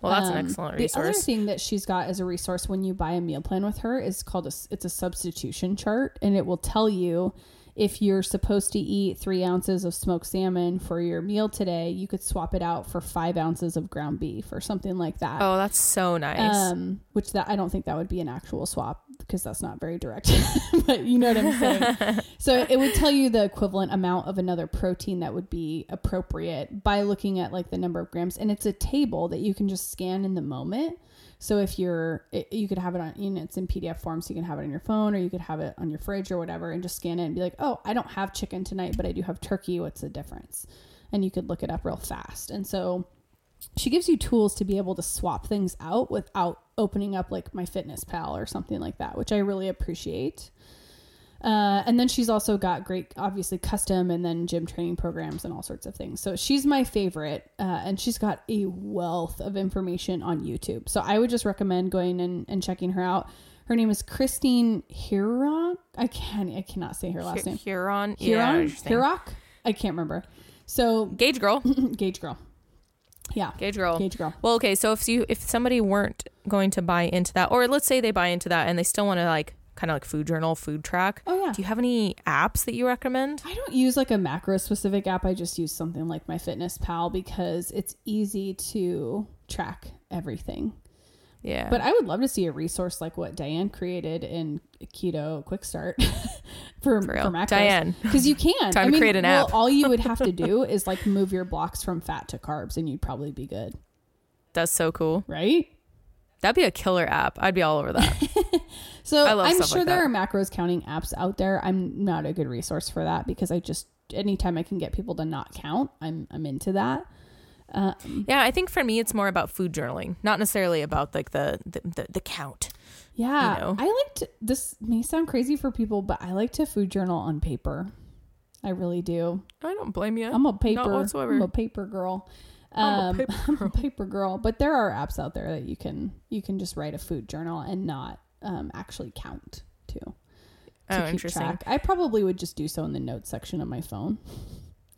Well, that's an Um, excellent The other thing that she's got as a resource when you buy a meal plan with her is called a it's a substitution chart, and it will tell you if you're supposed to eat three ounces of smoked salmon for your meal today, you could swap it out for five ounces of ground beef or something like that. Oh, that's so nice. Um, which that I don't think that would be an actual swap because that's not very direct, but you know what I'm saying. so it would tell you the equivalent amount of another protein that would be appropriate by looking at like the number of grams, and it's a table that you can just scan in the moment. So if you're, it, you could have it on, you know, it's in PDF form, so you can have it on your phone or you could have it on your fridge or whatever, and just scan it and be like, oh, I don't have chicken tonight, but I do have turkey. What's the difference? And you could look it up real fast. And so she gives you tools to be able to swap things out without opening up like MyFitnessPal or something like that which i really appreciate. Uh, and then she's also got great obviously custom and then gym training programs and all sorts of things. So she's my favorite uh, and she's got a wealth of information on youtube. So i would just recommend going and, and checking her out. Her name is christine huron i can't i cannot say her last name. Huron. Yeah, huron interesting. hurock i can't remember. So Gauge girl. gauge girl yeah Gauge girl. gauge girl Well, okay, so if you if somebody weren't going to buy into that, or let's say they buy into that and they still want to like kind of like food journal, food track. oh yeah Do you have any apps that you recommend? I don't use like a macro specific app. I just use something like MyFitnessPal because it's easy to track everything. Yeah. But I would love to see a resource like what Diane created in Keto Quick Start for, For for, macros. Diane. because you can. Time I to create an well, app. all you would have to do is like move your blocks from fat to carbs, and you'd probably be good, That's so cool. right? That'd be a killer app. I'd be all over that. So I love I'm sure like there are macros counting apps out there. I'm not a good resource for that because I just anytime I can get people to not count, I'm I'm into that. Um, yeah, I think for me it's more about food journaling, not necessarily about like the the, the, the count. Yeah, you know? I like to. This may sound crazy for people, but I like to food journal on paper. I really do. I don't blame you. I'm a paper. whatsoever. I'm a paper girl. I'm a Um, paper I'm a paper girl. But there are apps out there that you can you can just write a food journal and not um, actually count too. To oh, keep interesting. track. I probably would just do so in the notes section of my phone,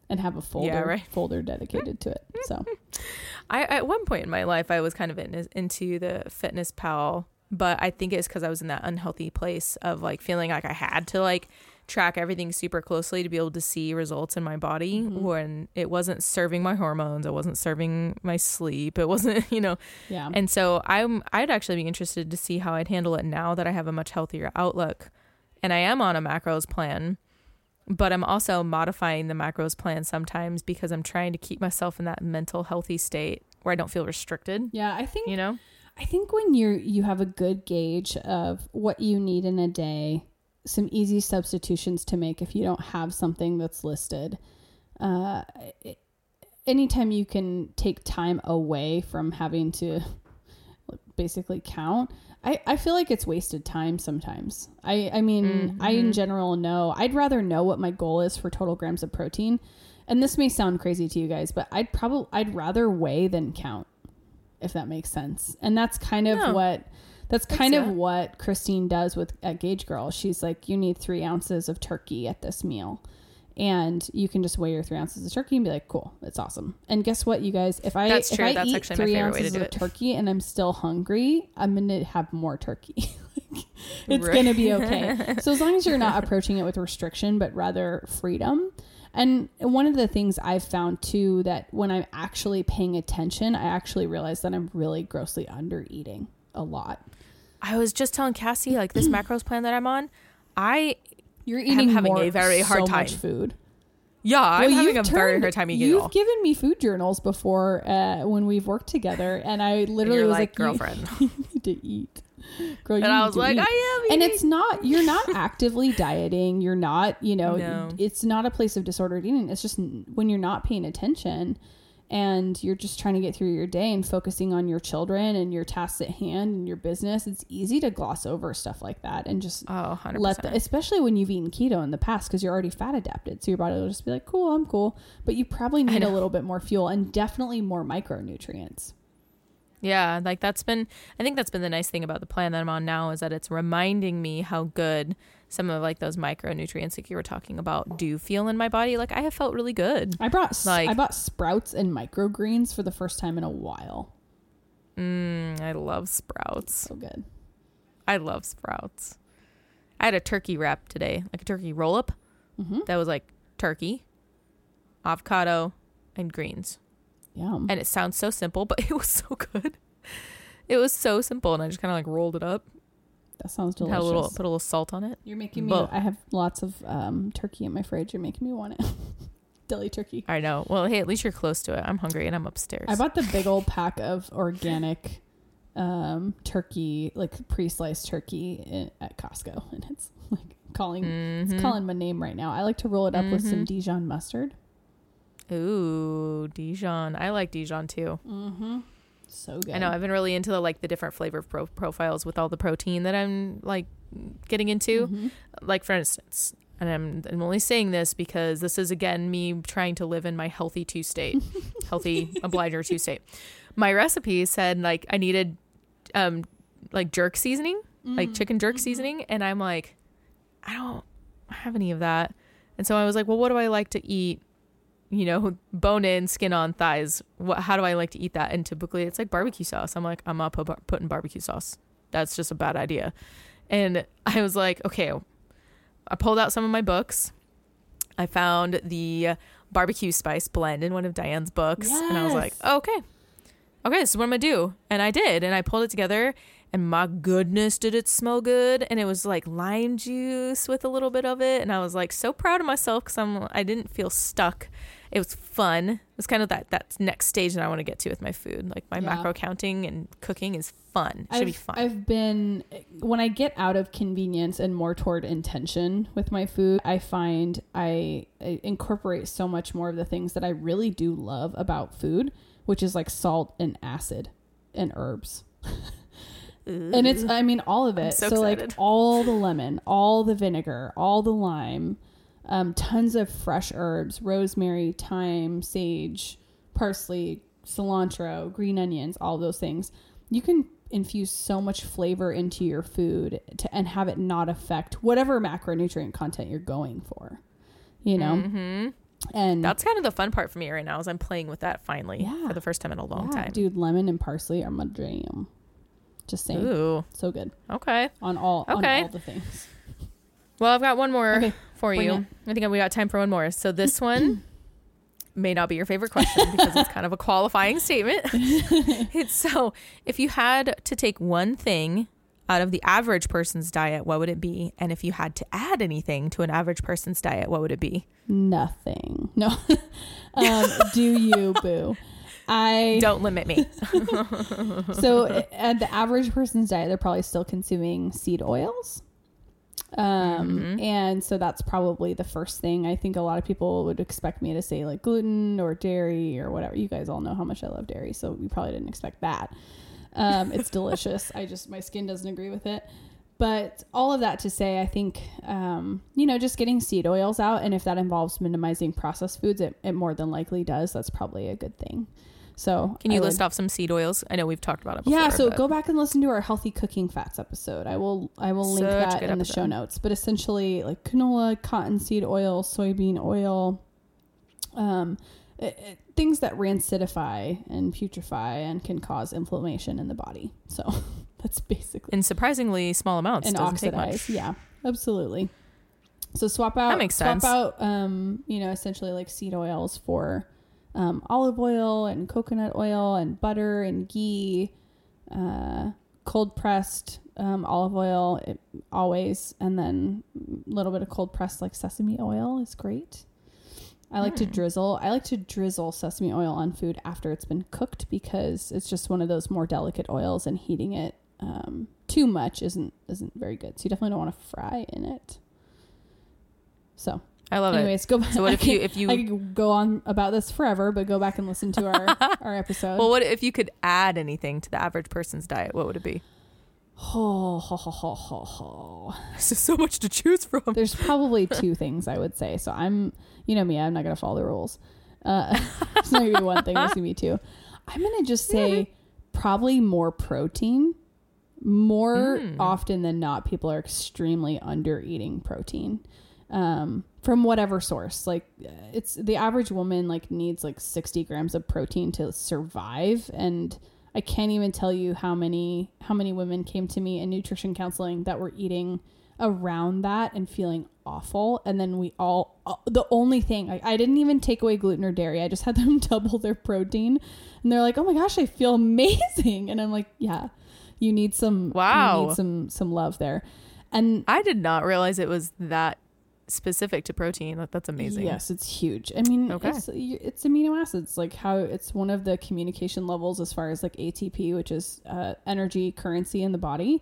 and have a folder right. folder dedicated to it. So I at one point in my life I was kind of in, into the fitness pal, but I think it's because I was in that unhealthy place of like feeling like I had to like track everything super closely to be able to see results in my body Mhm. when it wasn't serving my hormones, it wasn't serving my sleep, it wasn't, you know. yeah, And so I'm I'd actually be interested to see how I'd handle it now that I have a much healthier outlook and I am on a macros plan. But I'm also modifying the macros plan sometimes because I'm trying to keep myself in that mental healthy state where I don't feel restricted, yeah. I think you know? I think when you're you have a good gauge of what you need in a day, some easy substitutions to make if you don't have something that's listed. Uh, it- anytime you can take time away from having to basically count. I, I feel like it's wasted time sometimes. I, I mean, I in general know I'd rather know what my goal is for total grams of protein. And this may sound crazy to you guys, but I'd probably I'd rather weigh than count, if that makes sense. And that's kind of No. what that's kind of that. what Christine does with at Gauge Girl. She's like, you need three ounces of turkey at this meal. And you can just weigh your three ounces of turkey and be like, cool, it's awesome. And guess what, you guys? If I That's if true. I That's eat actually my three way to ounces do of it. turkey and I'm still hungry, I'm gonna have more turkey. Like, it's gonna be okay. so as long as you're not approaching it with restriction, but rather freedom. And one of the things I've found too that when I'm actually paying attention, I actually realize that I'm really grossly under eating a lot. I was just telling Cassie like this macros plan that I'm on. I You're eating having more, a very hard so much food. yeah, I'm having a you've very hard time eating You've all. given me food journals before uh, when we've worked together, and I literally You're was like, like, girlfriend. you need to eat, girl. You And I was like, eat." I am and it's not you're not actively dieting you're not you know No. it's not a place of disordered eating it's just when you're not paying attention and you're just trying to get through your day and focusing on your children and your tasks at hand and your business it's easy to gloss over stuff like that and just Oh, 100%. let the, especially when you've eaten keto in the past because you're already fat adapted so your body will just be like cool i'm cool. But you probably need a little bit more fuel and definitely more micronutrients. Yeah, like that's been I think that's been the nice thing about the plan that I'm on now is that it's reminding me how good some of like those micronutrients like you were talking about do feel in my body. Like I have felt really good. i brought Like- i bought sprouts and microgreens for the first time in a while Mm, I love sprouts. so good I love sprouts. I had a turkey wrap today, like a turkey roll up mm-hmm. that was like turkey, avocado, and greens. yum And it sounds so simple, but it was so good. It was so simple, and I just kind of like rolled it up, That sounds had delicious. a little, put a little salt on it. You're making me. Well- I have lots of um, turkey in my fridge. You're making me want it. Deli turkey. I know. Well, hey, at least you're close to it. I'm hungry and I'm upstairs. I bought the big old pack of organic um, turkey, like pre-sliced turkey in, at Costco, and it's like calling. Mhm. It's calling my name right now. I like to roll it up with some Dijon mustard. Ooh, Dijon. I like Dijon too. Mm-hmm. So good. I know. I've been really into the like the different flavor pro- profiles with all the protein that I'm like getting into. Mhm. Like for instance, and I'm I'm only saying this because this is again me trying to live in my healthy two state, healthy obliger two state. My recipe said like I needed um like jerk seasoning, like chicken jerk seasoning, and I'm like, I don't have any of that, and so I was like, well, what do I like to eat? You know, bone in, skin on, thighs. What? How do I like to eat that? And typically, it's like barbecue sauce. I'm like, I'm not put, putting barbecue sauce. That's just a bad idea. And I was like, okay. I pulled out some of my books. I found the barbecue spice blend in one of Diane's books, and I was like, Yes. okay, okay, this is what I'm gonna do. And I did, and I pulled it together. And my goodness, did it smell good? And it was like lime juice with a little bit of it, and I was like so proud of myself because I'm I didn't feel stuck. It was fun. It was kind of that that next stage that I want to get to with my food. Like my Yeah. macro counting and cooking is fun. It should I've, be fun. I've been when I get out of convenience and more toward intention with my food, I find I, I incorporate so much more of the things that I really do love about food, which is like salt and acid and herbs. and it's I mean all of it. so So, like all the lemon, all the vinegar, all the lime, um, tons of fresh herbs, rosemary, thyme, sage, parsley, cilantro, green onions, all those things. You can infuse so much flavor into your food to, and have it not affect whatever macronutrient content you're going for. You know? hmm And That's kind of the fun part for me right now is I'm playing with that finally Yeah. for the first time in a long yeah, time. dude, lemon and parsley are my jam. Just saying. Ooh, So good. okay. On all Okay. on all the things. Well, I've got one more Okay, for bring you. I think we got time for one more. So this one may not be your favorite question because it's kind of a qualifying statement. it's so if you had to take one thing out of the average person's diet, what would it be? And if you had to add anything to an average person's diet, what would it be? Nothing. No. um, do you, boo? I Don't limit me. so at the average person's diet, they're probably still consuming seed oils. Um, and so that's probably the first thing. I think a lot of people would expect me to say like gluten or dairy or whatever. You guys all know how much I love dairy, so you probably didn't expect that. Um, it's delicious. I just my skin doesn't agree with it. But all of that to say, I think um, you know just getting seed oils out, and if that involves minimizing processed foods, it, it more than likely does. That's probably a good thing. So Can you I list would- off some seed oils? I know we've talked about it before. yeah, so but- go back and listen to our healthy cooking fats episode. I will I will link Such that in the show notes. But essentially, like canola, cottonseed oil, soybean oil, um, it- it- things that rancidify and putrefy and can cause inflammation in the body. So that's basically in surprisingly small amounts. and doesn't take much. oxidize. Yeah, absolutely. So swap out that makes sense. swap out um, you know, essentially like seed oils for um, olive oil and coconut oil and butter and ghee, uh, cold pressed um, olive oil it, always, and then a little bit of cold pressed like sesame oil is great. I like to Hmm. drizzle. I like to drizzle sesame oil on food after it's been cooked because it's just one of those more delicate oils, and heating it um, too much isn't isn't very good. So you definitely don't want to fry in it. So, I love it. anyways, go back. So what if you if you I could go on about this forever, but go back and listen to our our episode. well, what if you could add anything to the average person's diet? What would it be? ho, ho, ho, ho, ho, ho. There's so much to choose from. There's probably two things I would say. So I'm, you know me, I'm not gonna follow the rules. Uh, it's not gonna be one thing. It's gonna be two. I'm gonna just say probably more protein. More Mm. often than not, people are extremely under eating protein um, from whatever source. Like uh, it's the average woman like needs like 60 grams of protein to survive, and I can't even tell you how many how many women came to me in nutrition counseling that were eating around that and feeling awful and then we all uh, the only thing I, I didn't even take away gluten or dairy i just had them double their protein and they're like oh my gosh i feel amazing and i'm like yeah you need some Wow. you need some some love there and I did not realize it was that specific to protein. That- That's amazing. Yes, it's huge. I mean, Okay. it's it's amino acids, like how it's one of the communication levels as far as like ATP, which is uh, energy currency in the body,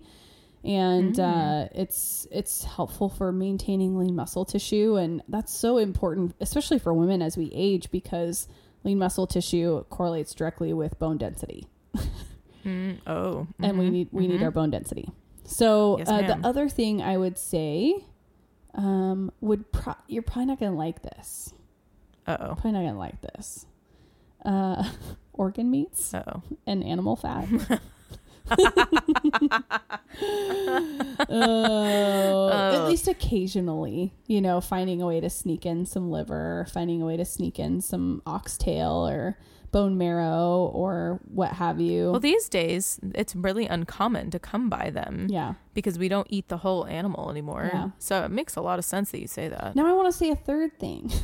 and uh, it's it's helpful for maintaining lean muscle tissue, and that's so important, especially for women as we age, because lean muscle tissue correlates directly with bone density Mm, oh. and we need we need mhm. our bone density. So Yes, uh, the other thing I would say um, would pro- you're probably not gonna like this. Uh-oh. Probably not gonna like this. Uh, organ meats Uh-oh. and animal fat. Oh, at Oh. least occasionally, you know, finding a way to sneak in some liver, finding a way to sneak in some oxtail or bone marrow or what have you. Well, these days it's really uncommon to come by them yeah. because we don't eat the whole animal anymore. Yeah. So it makes a lot of sense that you say that. Now I want to say a third thing.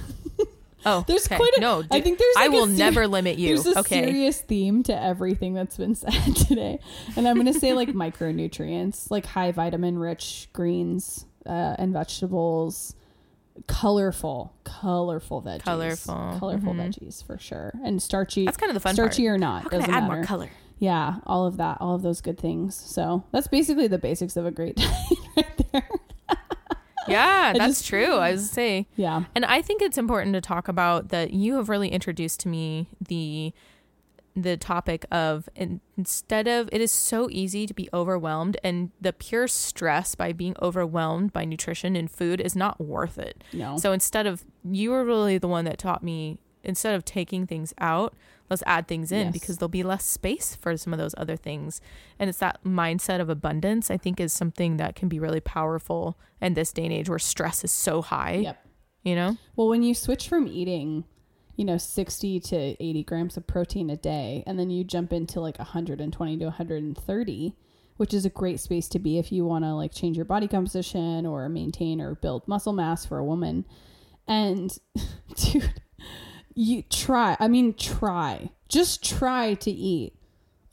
Oh, There's okay. quite a- no. I think there's I like a will ser- never limit you. There's a Okay. serious theme to everything that's been said today. And I'm going to say like micronutrients, like high vitamin rich greens uh, and vegetables, colorful, colorful veggies. Colorful, Colorful mhm. veggies for sure. And starchy. That's kind of the fun starchy part. or not. How can doesn't add matter. more color? Yeah, all of that, all of those good things. So that's basically the basics of a great diet right there. Yeah, that's just- true. I was say, Yeah. and I think it's important to talk about that. You have really introduced to me the the topic of in, instead of it is so easy to be overwhelmed and the pure stress by being overwhelmed by nutrition and food is not worth it. No. So instead of you were really the one that taught me instead of taking things out, let's add things in Yes. because there'll be less space for some of those other things. And it's that mindset of abundance I think is something that can be really powerful in this day and age where stress is so high. yep. You know? Well, when you switch from eating, you know, 60 to 80 grams of protein a day, and then you jump into like 120 to 130, which is a great space to be if you want to like change your body composition or maintain or build muscle mass for a woman. And dude, you try, I mean, try, just try to eat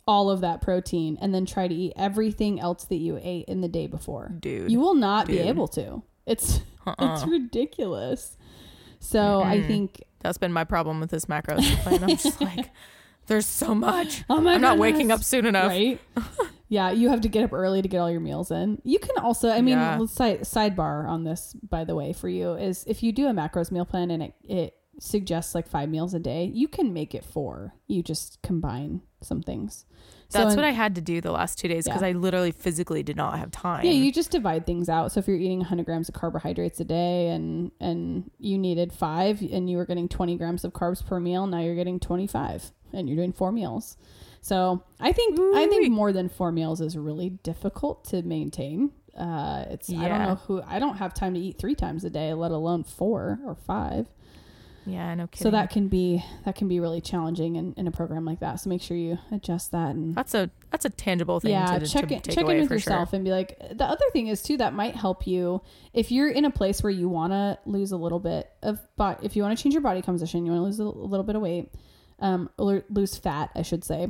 all of that protein and then try to eat everything else that you ate in the day before. Dude. You will not be able to. It's Uh-uh. it's ridiculous. So I Mm-mm. think That's been my problem with this macros plan. I'm just like, there's so much. oh my I'm not waking up soon enough. right? yeah, you have to get up early to get all your meals in. You can also, I mean, Yeah. let's side sidebar on this by the way for you is if you do a macros meal plan and it it suggests like five meals a day, you can make it four. You just combine some things. That's in- what I had to do the last two days because Yeah. I literally physically did not have time. Yeah, you just divide things out. So if you're eating 100 grams of carbohydrates a day and and you needed five and you were getting 20 grams of carbs per meal, now you're getting 25 and you're doing four meals. So I think I Ooh-wee. think more than four meals is really difficult to maintain. Uh, it's I don't know who I don't have time to eat three times a day, let alone four or five. Yeah, no kidding. So that can be that can be really challenging in, in a program like that. So make sure you adjust that and that's a that's a tangible thing. yeah to, check to in take check away in with yourself and be like the other thing is too that might help you if you're in a place where you want to lose a little bit of but if you want to change your body composition you want to lose a little bit of weight um or lose fat i should say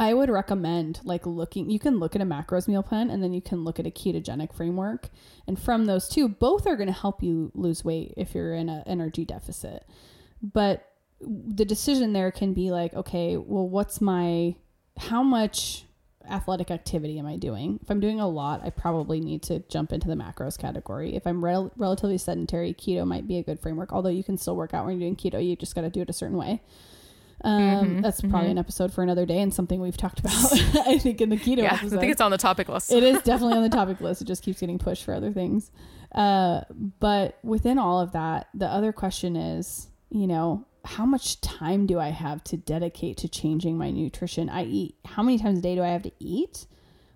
i would recommend like looking you can look at a macros meal plan and then you can look at a ketogenic framework and from those two both are going to help you lose weight if you're in an energy deficit but the decision there can be like okay well what's my how much athletic activity am I doing? If I'm doing a lot, I probably need to jump into the macros category. If I'm rel- relatively sedentary, keto might be a good framework. Although you can still work out when you're doing keto, you just got to do it a certain way. Um, Mhm, that's probably mhm. an episode for another day and something we've talked about. I think in the keto yeah, episode I think it's on the topic list. it is definitely on the topic list. It just keeps getting pushed for other things. Uh, but within all of that, the other question is, you know, how much time do I have to dedicate to changing my nutrition? I eat. How many times a day do I have to eat?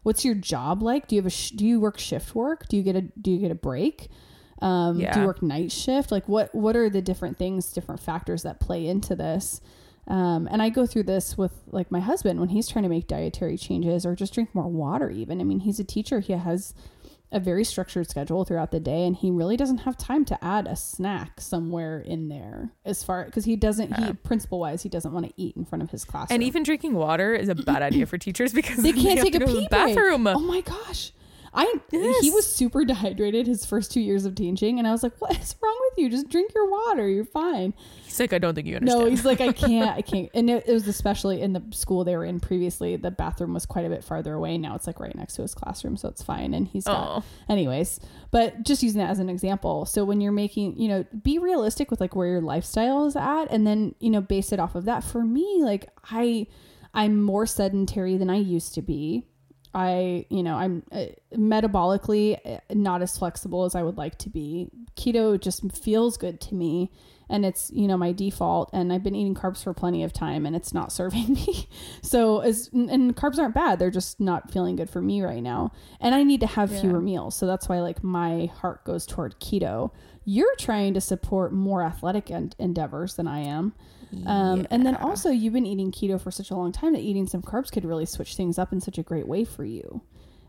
What's your job like? Do you have a sh- do you work shift work? Do you get a do you get a break? Um, Do you work night shift? Like what what are the different things, different factors that play into this? Um, and I go through this with like my husband when he's trying to make dietary changes or just drink more water. Even I mean, he's a teacher. He has a very structured schedule throughout the day, and he really doesn't have time to add a snack somewhere in there. As far because he doesn't, he principle wise, he doesn't want to eat in front of his class. and even drinking water is a bad idea for teachers because they can't have take a pee bathroom. break. Oh my gosh. I he was super dehydrated his first two years of teaching, and I was like, "What is wrong with you? Just drink your water. You're fine." He's like, I don't think you understand. No, he's like, I can't, I can't. And it, it was especially in the school they were in previously. The bathroom was quite a bit farther away. Now it's like right next to his classroom, so it's fine. And he's got, Oh. anyways. But just using that as an example. So when you're making, you know, be realistic with like where your lifestyle is at, and then you know base it off of that. For me, like I, I'm more sedentary than I used to be. I, you know, I'm uh, metabolically uh, not as flexible as I would like to be. Keto just feels good to me and it's, you know, my default and I've been eating carbs for plenty of time and it's not serving me. So as and carbs aren't bad, they're just not feeling good for me right now. And I need to have Yeah. fewer meals. So that's why like my heart goes toward keto. You're trying to support more athletic en- endeavors than I am. Um, And then also, you've been eating keto for such a long time that eating some carbs could really switch things up in such a great way for you.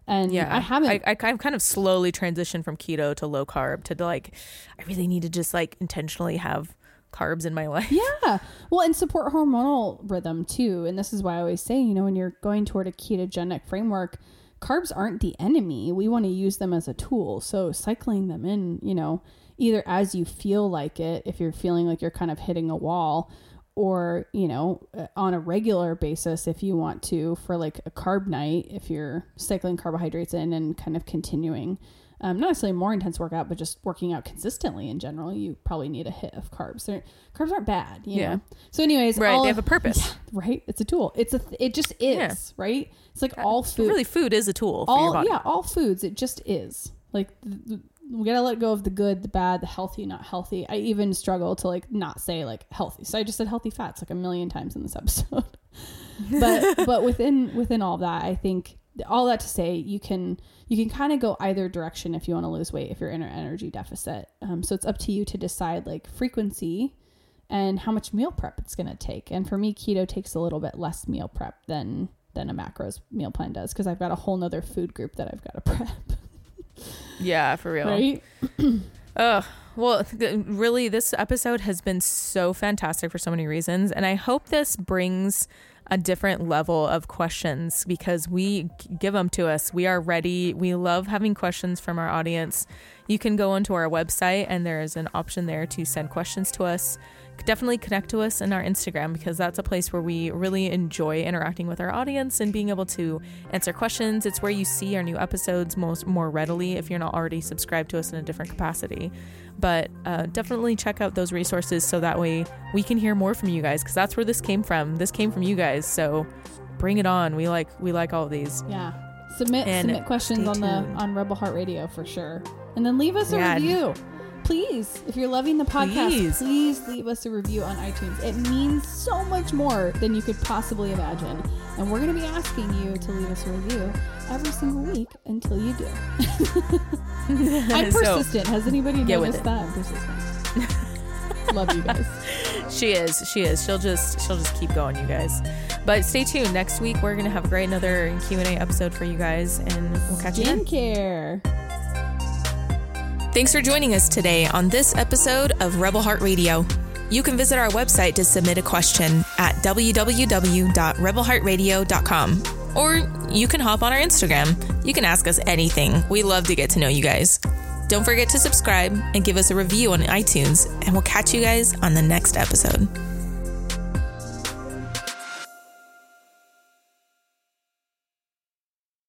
And Yeah, I haven't. I, I I've kind of slowly transitioned from keto to low carb to like, I really need to just like intentionally have carbs in my life. yeah. Well, and support hormonal rhythm too. And this is why I always say, you know, when you're going toward a ketogenic framework, carbs aren't the enemy. We want to use them as a tool. So cycling them in, you know, either as you feel like it, if you're feeling like you're kind of hitting a wall, or, you know, uh, on a regular basis, if you want to, for like a carb night, if you're cycling carbohydrates in and kind of continuing. Um, not necessarily more intense workout, but just working out consistently in general, you probably need a hit of carbs. They're, carbs aren't bad, you Yeah. know. So, anyways, Right, all- they have a purpose. yeah, right? It's a tool. It's a. Th- it just is, Yeah. right? It's like all food. Really, food is a tool for your all yeah, all foods. It just is. Like th- th- we gotta let go of the good, the bad, the healthy, not healthy. I even struggle to like not say like healthy. So I just said healthy fats like a million times in this episode. but but within within all that, I think all that to say you can you can kind of go either direction if you want to lose weight if you're in an energy deficit. Um, so it's up to you to decide like frequency and how much meal prep it's to take. And for me, keto takes a little bit less meal prep than than a macros meal plan does because I've got a whole nother food group that I've got to prep. Yeah, for real. Right? Ugh. Well, th- really, this episode has been so fantastic for so many reasons. And I hope this brings a different level of questions because we give them to us. We are ready. We love having questions from our audience. You can go onto our website, and there is an option there to send questions to us. Definitely connect to us in our Instagram because that's a place where we really enjoy interacting with our audience and being able to answer questions. It's where you see our new episodes most more readily if you're not already subscribed to us in a different capacity. But uh, definitely check out those resources so that way we can hear more from you guys because that's where this came from. This came from you guys, so bring it on. We like we like all of these. Yeah. Submit And submit questions on the on Rebel Heart Radio for sure. And then leave us a Yeah. review. Please, if you're loving the podcast, Please. please. leave us a review on iTunes. It means so much more than you could possibly imagine. And we're going to be asking you to leave us a review every single week until you do. I'm So- persistent. Has anybody noticed that? I'm persistent. Love you guys. She is. She is. She'll just she'll just keep going, you guys. But stay tuned. Next week we're gonna have a great another Q and A episode for you guys, and we'll catch you then. Skincare. Thanks for joining us today on this episode of Rebel Heart Radio. You can visit our website to submit a question at www.rebelheartradio.com. Or you can hop on our Instagram. You can ask us anything. We love to get to know you guys. Don't forget to subscribe and give us a review on iTunes, and we'll catch you guys on the next episode.